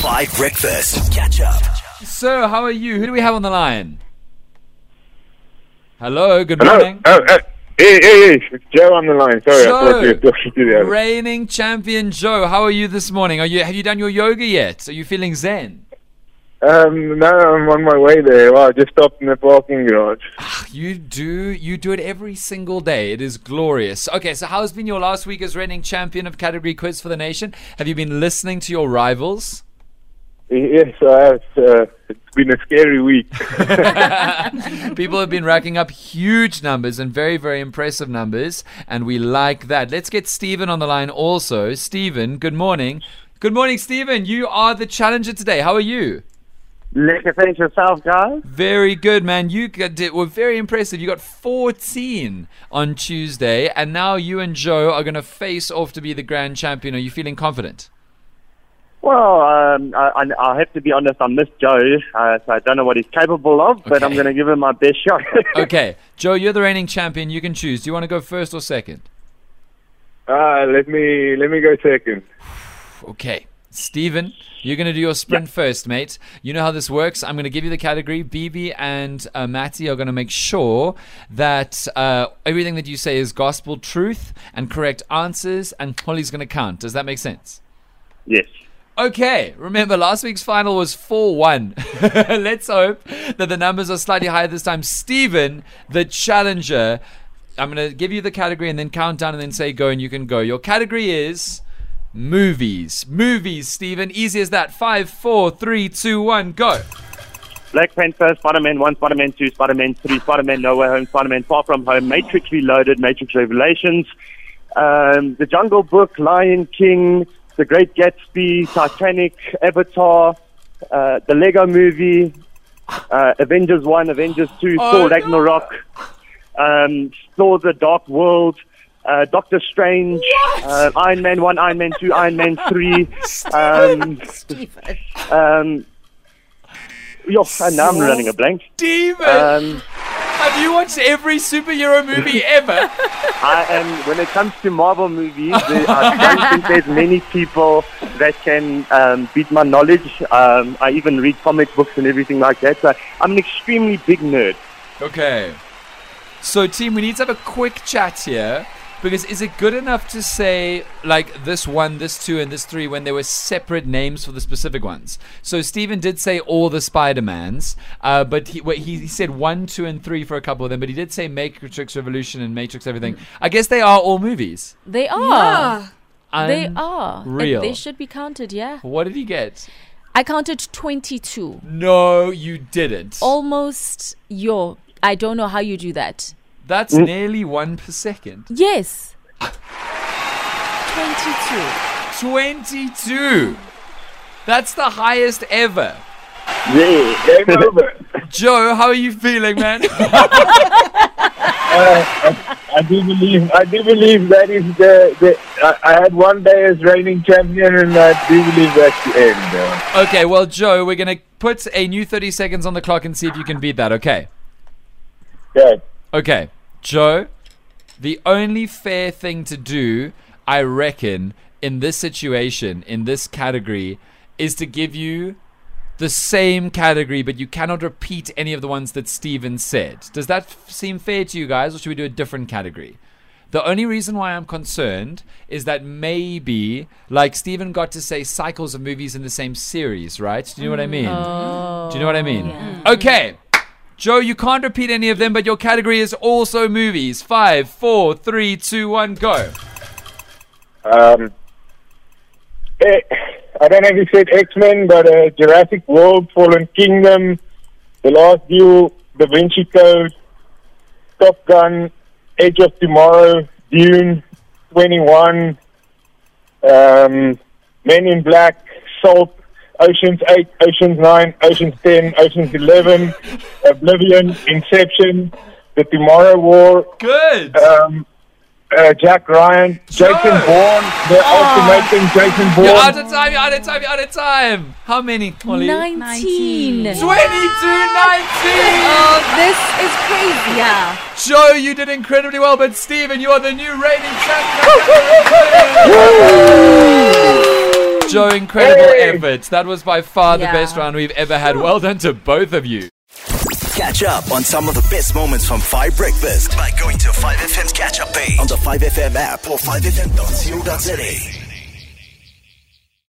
Five Breakfast. Catch up. So, how are you? Who do we have on the line? Hello, good Hello. morning. Oh, uh, hey, hey, hey, it's Joe on the line. Sorry, I thought you Joe, were talking to the other. reigning champion Joe. How are you this morning? Are you have you done your yoga yet? Are you feeling zen? Um, no, I'm on my way there. Well, I just stopped in the parking garage. You do you do it every single day. It is glorious. Okay, so how's been your last week as reigning champion of category quiz for the nation? Have you been listening to your rivals? Yes, I have. Uh, it's been a scary week. People have been racking up huge numbers and very, very impressive numbers, and we like that. Let's get Stephen on the line also. Stephen, good morning. Good morning, Stephen. You are the challenger today. How are you? Lekker, thanks yourself, guys. Very good, man. You got, did, were very impressive. You got 14 on Tuesday, and now you and Joe are going to face off to be the grand champion. Are you feeling confident? Well, um, I, I, I have to be honest, I missed Joe, uh, so I don't know what he's capable of, but I'm going to give him my best shot. Okay, Joe, you're the reigning champion. You can choose. Do you want to go first or second? Ah, let me let me go second. Okay. Stephen, you're going to do your sprint first, mate. You know how this works. I'm going to give you the category. BB and uh, Matty are going to make sure that uh, everything that you say is gospel truth and correct answers, and Holly's going to count. Does that make sense? yes. Okay, remember last week's final was 4 1. Let's hope that the numbers are slightly higher this time. Stephen, the challenger, I'm going to give you the category and then count down and then say go and you can go. Your category is movies. Movies, Stephen. Easy as that. Five, four, three, two, one, go. Black Panther, Spider-Man 1, Spider-Man 2, Spider-Man 3, Spider-Man No Way Home, Spider-Man Far From Home, Matrix Reloaded, Matrix Revelations, um, The Jungle Book, Lion King, The Great Gatsby, Titanic, Avatar, uh, The Lego Movie, uh, Avengers 1, Avengers 2, Oh, Thor no. Ragnarok, um, Thor The Dark World, uh, Doctor Strange, uh, Iron Man 1, Iron Man 2, Iron Man 3, um, um, yo, and now I'm running a blank. Stephen! Um, you watched every superhero movie ever? I am. When it comes to Marvel movies, there, I don't think there's many people that can um, beat my knowledge. Um, I even read comic books and everything like that. So I'm an extremely big nerd. Okay. So, team, we need to have a quick chat here. Because is it good enough to say, like, this one, this two, and this three when there were separate names for the specific ones? So, Steven did say all the Spider Mans, uh, but he, he, he said one, two, and three for a couple of them, but he did say Matrix Revolution and Matrix everything. I guess they are all movies. They are. They Un- are. And real. They should be counted, yeah. What did he get? I counted 22. No, you didn't. Almost your. I don't know how you do that. That's nearly one per second. Yes. 22. 22. That's the highest ever. Yeah. Game over. Joe, how are you feeling, man? I do believe I do believe that is the, the I, I had one day as reigning champion, and I do believe that's the end. Uh, okay, well, Joe, we're going to put a new 30 seconds on the clock and see if you can beat that, okay? okay. Okay, Joe, the only fair thing to do, I reckon, in this situation, in this category, is to give you the same category, but you cannot repeat any of the ones that Steven said. Does that f- seem fair to you guys, or should we do a different category? The only reason why I'm concerned is that maybe, like, Steven got to say cycles of movies in the same series, right? Do you know what I mean? Mm. Do you know what I mean? Oh. Okay. Joe, you can't repeat any of them, but your category is also movies. Five, four, three, two, one, go. Um, eh, I don't know if you said X Men, but uh, Jurassic World, Fallen Kingdom, The Last Duel, Da Vinci Code, Top Gun, Edge of Tomorrow, Dune, 21, um, Men in Black, Salt, Ocean's 8, Ocean's 9, Ocean's 10, Ocean's 11, Oblivion, Inception, The Tomorrow War, Good. um, uh, Jack Ryan, Jason Joe! Bourne, the ultimate thing, Jason you're out of time, you're out of time, you're out of time. How many, Holly? 19. 22, 19. Oh, this is crazy. Yeah. Joe, you did incredibly well, but Steven, you are the new reigning champion. Joe, incredible Hey. efforts. That was by far the best round we've ever had. Well done to both of you. Catch up on some of the best moments from 5 Breakfast by going to 5FM's catch up page on the 5FM app or 5FM.co.za.